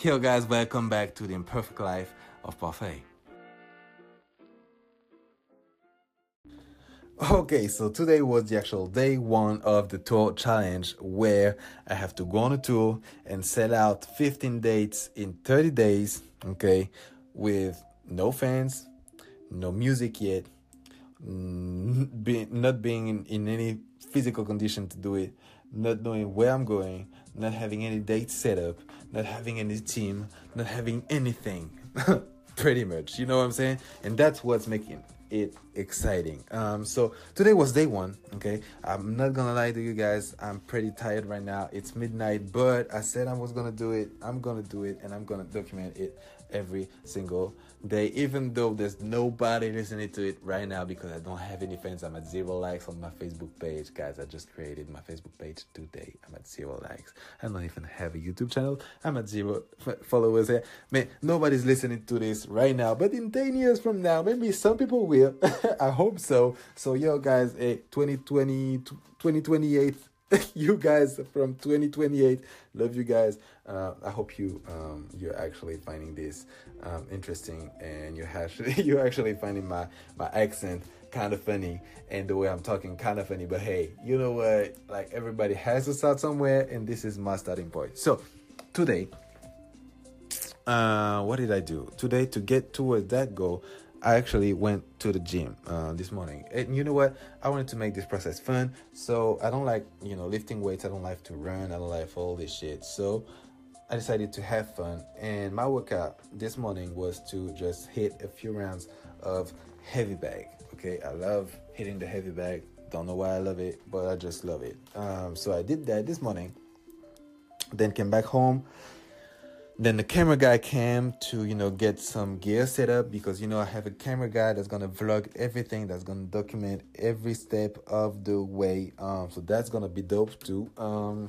Yo, guys, welcome back to the imperfect life of Parfait. Okay, so today was the actual day one of the tour challenge where I have to go on a tour and sell out 15 dates in 30 days, okay, with no fans, no music yet, not being in, in any physical condition to do it, not knowing where I'm going, not having any dates set up, not having any team, not having anything. Pretty much, you know what I'm saying? And that's what's making it exciting. Um, so today was day one. Okay, I'm not gonna lie to you guys. I'm pretty tired right now. It's midnight, but I said I was gonna do it. I'm gonna do it, and I'm gonna document it every single day, even though there's nobody listening to it right now because I don't have any fans. I'm at zero likes on my Facebook page, guys. I just created my Facebook page today. I'm at zero likes. I don't even have a YouTube channel. I'm at zero followers here. Man, nobody's listening to this right now, but in 10 years from now, maybe some people will. I hope so. So, yo, guys, eh, hey, 2020, 2028 you guys from 2028 love you guys. Uh, i hope you um, you're actually finding this um, interesting and you're actually you're actually finding my my accent kind of funny and the way i'm talking kind of funny. But hey you know what? Like everybody has to start somewhere and this is my starting point. So today uh, what did i do? Today to get towards that goal I actually went to the gym uh, this morning, and you know what? I wanted to make this process fun. So I don't like, you know, lifting weights. I don't like to run. I don't like all this shit. So I decided to have fun, and my workout this morning was to just hit a few rounds of heavy bag. Okay, I love hitting the heavy bag. Don't know why I love it, but I just love it. Um, so I did that this morning. Then came back home then the camera guy came to you know get some gear set up because you know i have a camera guy that's gonna vlog everything that's gonna document every step of the way um so that's gonna be dope too. Um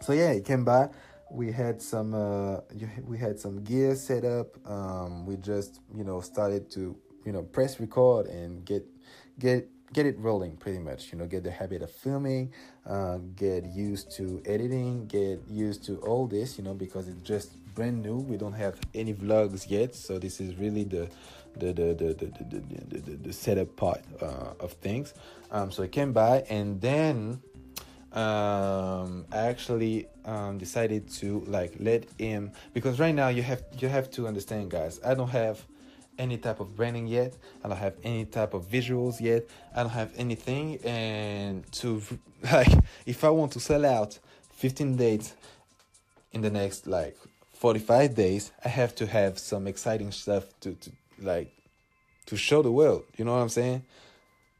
so yeah he came by. We had some uh we had some gear set up. Um we just you know started to you know press record and get get get it rolling pretty much you know get the habit of filming uh, get used to editing get used to all this you know because it's just brand new we don't have any vlogs yet so this is really the the the the the, the, the, the setup part uh, of things um, so i came by and then um, I actually um, decided to like let him because right now you have you have to understand guys I don't have any type of branding yet. I don't have any type of visuals yet. I don't have anything. And to like, if I want to sell out 15 dates in the next like 45 days, I have to have some exciting stuff to, to like to show the world. You know what I'm saying?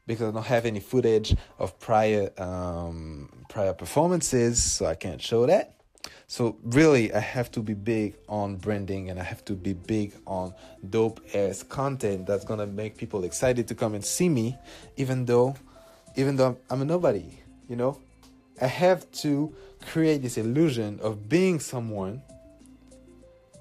Because I don't have any footage of prior um, prior performances, so I can't show that. So really, I have to be big on branding and I have to be big on dope ass content that's gonna make people excited to come and see me, even though, even though I'm a nobody. You know, I have to create this illusion of being someone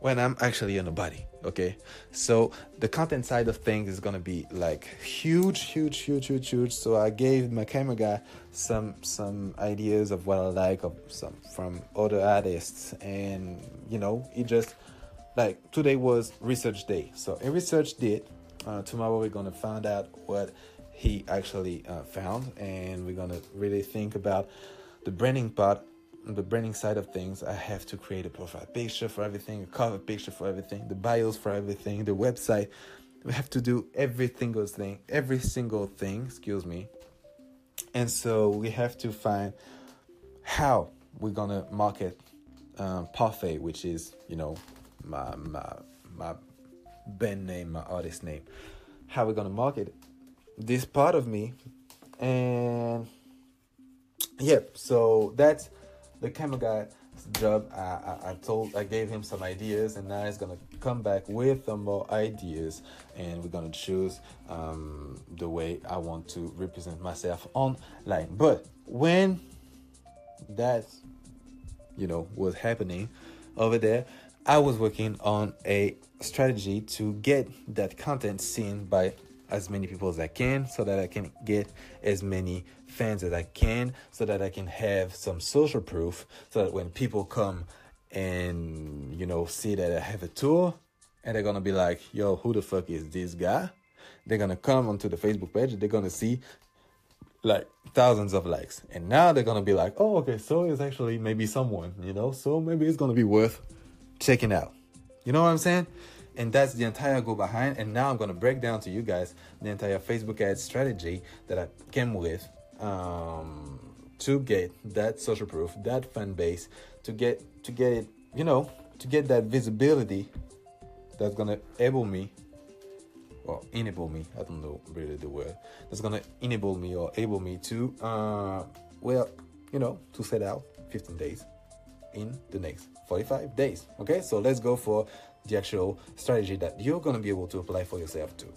when I'm actually in a nobody okay? So the content side of things is gonna be like huge huge huge huge huge. So i gave my camera guy some some ideas of what i like of some from other artists. And you know it just like today was research day. So in research day uh, tomorrow we're gonna find out what he actually uh, found. And we're gonna really think about the branding part the branding side of things, I have to create a profile picture for everything, a cover picture for everything, the bios for everything, the website. We have to do every single thing, every single thing, excuse me. And so we have to find how we're gonna market um, Parfait, which is, you know, my my my band name, my artist name. How we're gonna market this part of me, and. Yeah, so that's the camera guy job I, I, I, told i gave him some ideas and now he's gonna come back with some more ideas. And we're gonna choose um, the way i want to represent myself online. But when that you know was happening over there i was working on a strategy to get that content seen by as many people as I can so that I can get as many fans as I can so that I can have some social proof so that when people come and you know, see that I have a tour and they're gonna be like, yo, who the fuck is this guy? They're gonna come onto the Facebook page, they're gonna see like thousands of likes. And now they're gonna be like, oh, okay, so it's actually maybe someone, you know, so maybe it's gonna be worth checking out. You know what I'm saying? And that's the entire goal behind. And now I'm gonna break down to you guys the entire Facebook ad strategy that I came with um, to get that social proof, that fan base, to get to get it, you know, to get that visibility that's gonna enable me or enable me i don't know really the word that's gonna enable me or able me to uh well you know to set out 15 days in the next 45 days okay so let's go for the actual strategy that you're gonna be able to apply for yourself too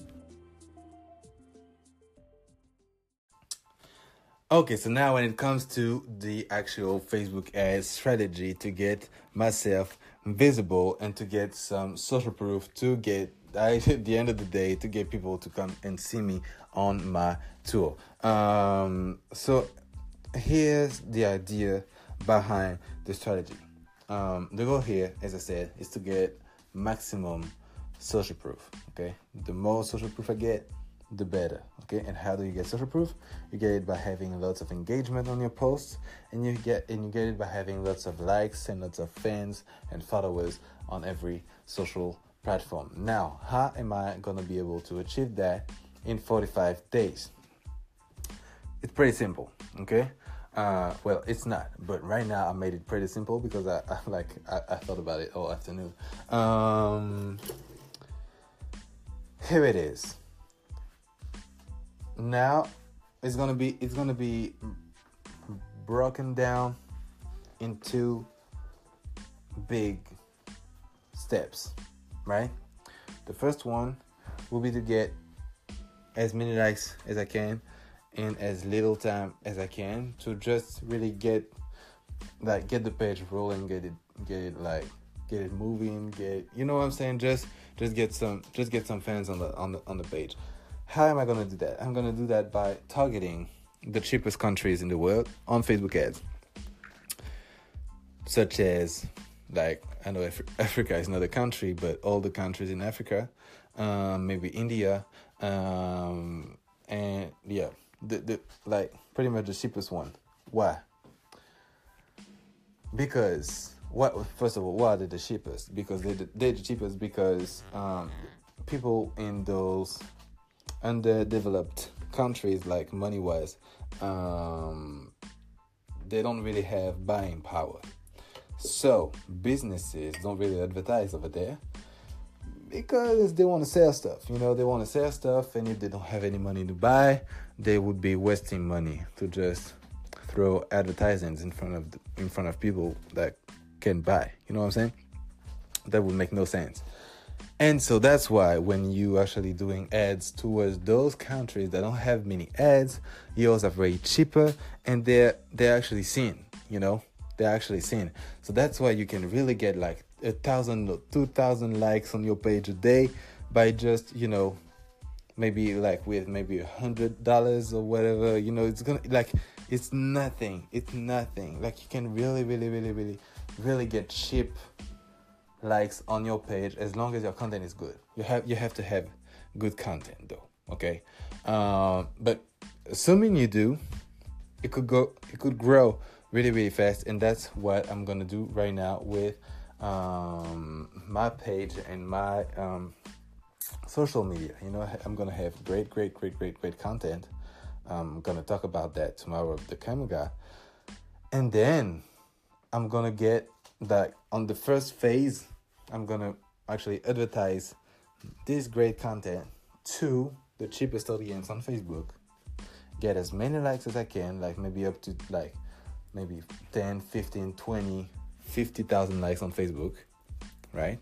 Okay, so now when it comes to the actual Facebook ad strategy to get myself visible and to get some social proof to get at the end of the day to get people to come and see me on my tour. Um, so here's the idea behind the strategy. Um, the goal here, as I said, is to get maximum social proof. Okay, the more social proof I get, the better. Okay, and how do you get social proof? You get it by having lots of engagement on your posts, and you get and you get it by having lots of likes and lots of fans and followers on every social platform. Now, how am I gonna be able to achieve that in 45 days? It's pretty simple. Okay. Uh, well, it's not, but right now I made it pretty simple because I, I like I, I, thought about it all afternoon. Um, here it is. Now it's gonna be it's gonna be broken down into big steps right? The first one will be to get as many likes as i can in as little time as i can to just really get like get the page rolling get it get it like get it moving get you know what i'm saying? Just just get some just get some fans on the on the on the page. How am I to do that? I'm to do that by targeting the cheapest countries in the world on Facebook ads, such as, like, I know Af- Africa is not a country, but all the countries in Africa, um, maybe India, um, and yeah, the, the like pretty much the cheapest one. Why? Because what? First of all, why are they the cheapest? Because they they're the cheapest because um, people in those underdeveloped countries, like money wise, um, they don't really have buying power. So businesses don't really advertise over there because they want to sell stuff. You know, they want to sell stuff, and if they don't have any money to buy, they would be wasting money to just throw advertisements in front of the, in front of people that can buy. You know what I'm saying? That would make no sense. And so that's why when you actually doing ads towards those countries that don't have many ads, yours are very cheaper and they're they're actually seen, you know? They're actually seen. So that's why you can really get like a thousand or two thousand likes on your page a day by just, you know, maybe like with maybe a hundred dollars or whatever, you know, it's gonna like it's nothing. It's nothing. Like you can really, really, really, really, really get cheap likes on your page as long as your content is good. You have you have to have good content though. Okay, uh, but assuming you do, it could go it could grow really really fast, and that's what I'm gonna do right now with um, my page and my um, social media. You know, I'm gonna have great great great great great content. I'm gonna talk about that tomorrow with the camera guy, and then I'm gonna get that on the first phase I'm gonna actually advertise this great content to the cheapest audience on Facebook. Get as many likes as I can, like maybe up to like maybe 10, 15, 20, 50,000 likes on Facebook, right?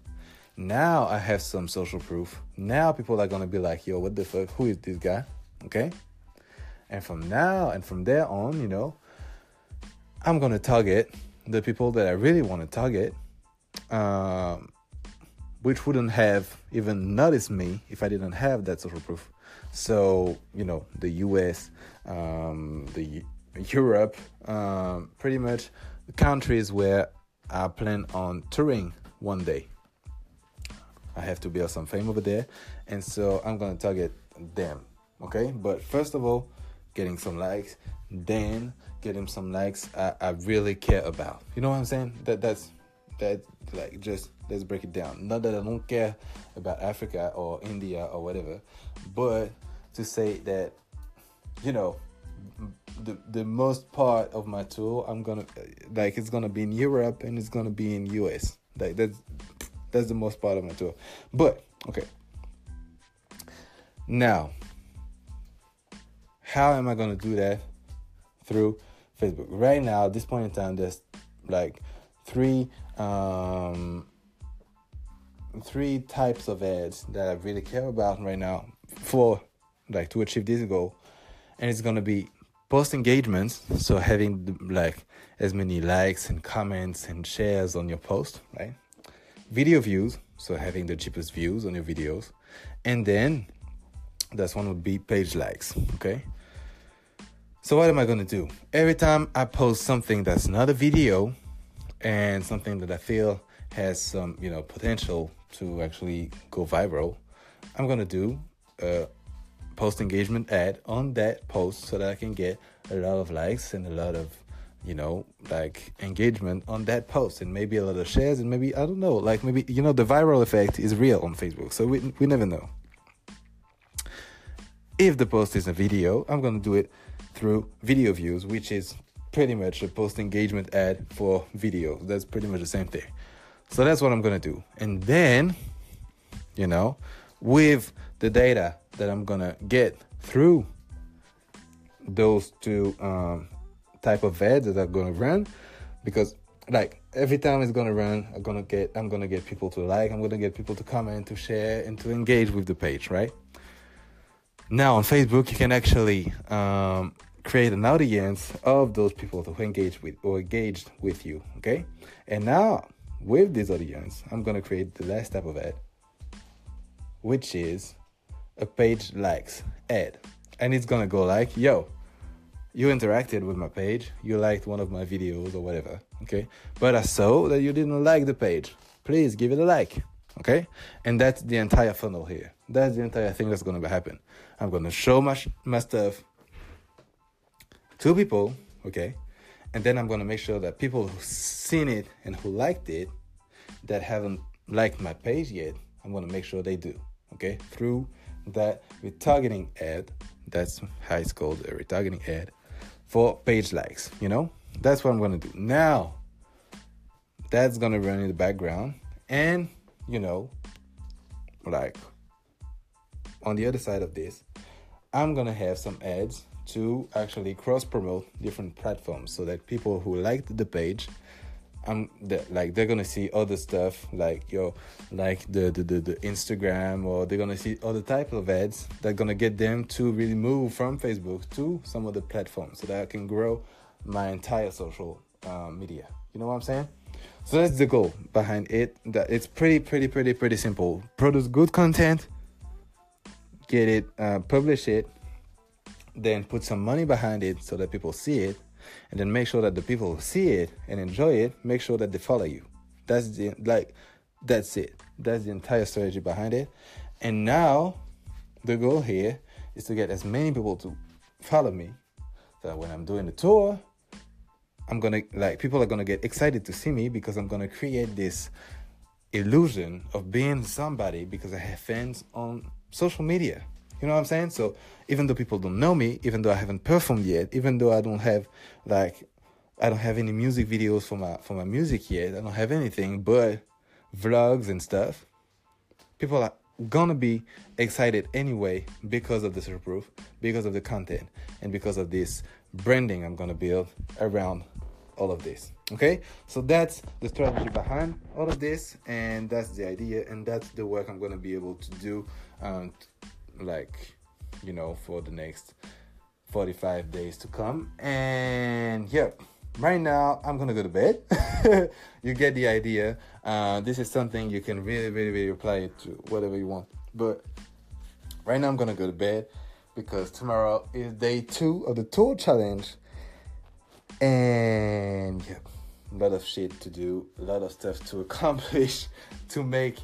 Now I have some social proof. Now people are gonna be like, yo, what the fuck? Who is this guy? Okay? And from now and from there on, you know, I'm gonna target the people that I really wanna target. Um, which wouldn't have even noticed me if I didn't have that social proof. So, you know, the US, um, the Europe, um, pretty much the countries where I plan on touring one day. I have to build some fame over there, and so I'm gonna target them. Okay, but first of all, getting some likes, then getting some likes I, I really care about. You know what I'm saying? That that's that like just let's break it down. Not that I don't care about Africa or India or whatever, but to say that you know the the most part of my tour I'm gonna like it's gonna be in Europe and it's gonna be in US. Like that's that's the most part of my tour. But okay. Now, how am I gonna do that through Facebook? Right now, at this point in time, there's like three um, three types of ads that I really care about right now for like to achieve this goal, and it's gonna be post engagements. So having like as many likes and comments and shares on your post, right? Video views, so having the cheapest views on your videos, and then that's one would be page likes. Okay. So what am I gonna do? Every time I post something that's not a video and something that I feel has some, you know, potential to actually go viral, I'm gonna do a post engagement ad on that post so that I can get a lot of likes and a lot of, you know, like engagement on that post and maybe a lot of shares and maybe I don't know, like maybe you know the viral effect is real on Facebook, so we we never know. If the post is a video, I'm gonna do it through video views, which is pretty much a post engagement ad for video. That's pretty much the same thing. So that's what I'm gonna do. And then, you know, with the data that I'm gonna get through those two um, type of ads that I'm gonna run, because like every time it's gonna run, I'm gonna get I'm gonna get people to like, I'm gonna get people to comment, to share, and to engage with the page, right? Now on Facebook, you can actually um, create an audience of those people who engage with or engaged with you. Okay, and now with this audience, I'm gonna create the last type of ad, which is a page likes ad, and it's gonna go like, "Yo, you interacted with my page, you liked one of my videos or whatever." Okay, but I saw that you didn't like the page. Please give it a like. Okay, and that's the entire funnel here. That's the entire thing that's gonna happen. I'm gonna show my my stuff two people, okay? And then I'm gonna make sure that people who've seen it and who liked it that haven't liked my page yet, I'm gonna make sure they do, okay? Through that retargeting ad, that's how it's called a retargeting ad for page likes, you know? That's what I'm gonna do. Now, that's gonna run in the background, and you know, like on the other side of this, I'm gonna have some ads to actually cross promote different platforms so that people who liked the page I'm like they're gonna see other stuff like yo like the, the, the, the Instagram or they're gonna see other type of ads that gonna get them to really move from Facebook to some other platforms so that I can grow my entire social uh, media. You know what I'm saying? So that's the goal behind it. That it's pretty pretty pretty pretty simple. Produce good content, get it, uh, publish it, then put some money behind it so that people see it and then make sure that the people who see it and enjoy it make sure that they follow you. That's the like that's it. That's the entire strategy behind it. And now the goal here is to get as many people to follow me so that when i'm doing the tour i'm gonna like people are gonna get excited to see me because i'm gonna create this illusion of being somebody because i have fans on social media you know what I'm saying? So even though people don't know me, even though I haven't performed yet, even though I don't have like I don't have any music videos for my for my music yet, I don't have anything but vlogs and stuff. People are gonna be excited anyway because of the super proof, because of the content, and because of this branding I'm gonna build around all of this. Okay, so that's the strategy behind all of this, and that's the idea, and that's the work I'm gonna be able to do um, like you know for the next 45 days to come. And yep right now i'm gonna go to bed. You get the idea. Uh, this is something you can really really really apply it to whatever you want. But right now i'm gonna go to bed because tomorrow is day two of the tour challenge. And yep a lot of shit to do, a lot of stuff to accomplish to make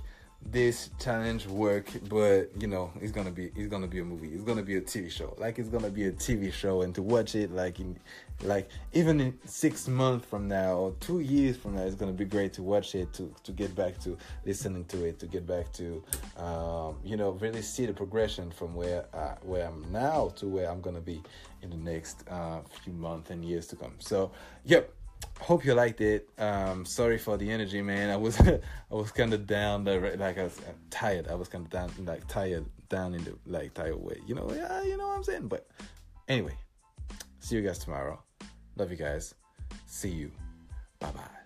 this challenge work but you know it's gonna be it's gonna be a movie. It's gonna be a tv show. Like it's gonna be a tv show and to watch it like in like even in six months from now or two years from now it's gonna be great to watch it to to get back to listening to it to get back to um, you know really see the progression from where uh, where i'm now to where i'm gonna be in the next uh, few months and years to come. So yep hope you liked it. Um, sorry for the energy, man. I was I was kind of down, the, like I was uh, tired. I was kind of down, like tired, down in the like tired way. You know, yeah, you know what I'm saying. But anyway, see you guys tomorrow. Love you guys. See you. Bye bye.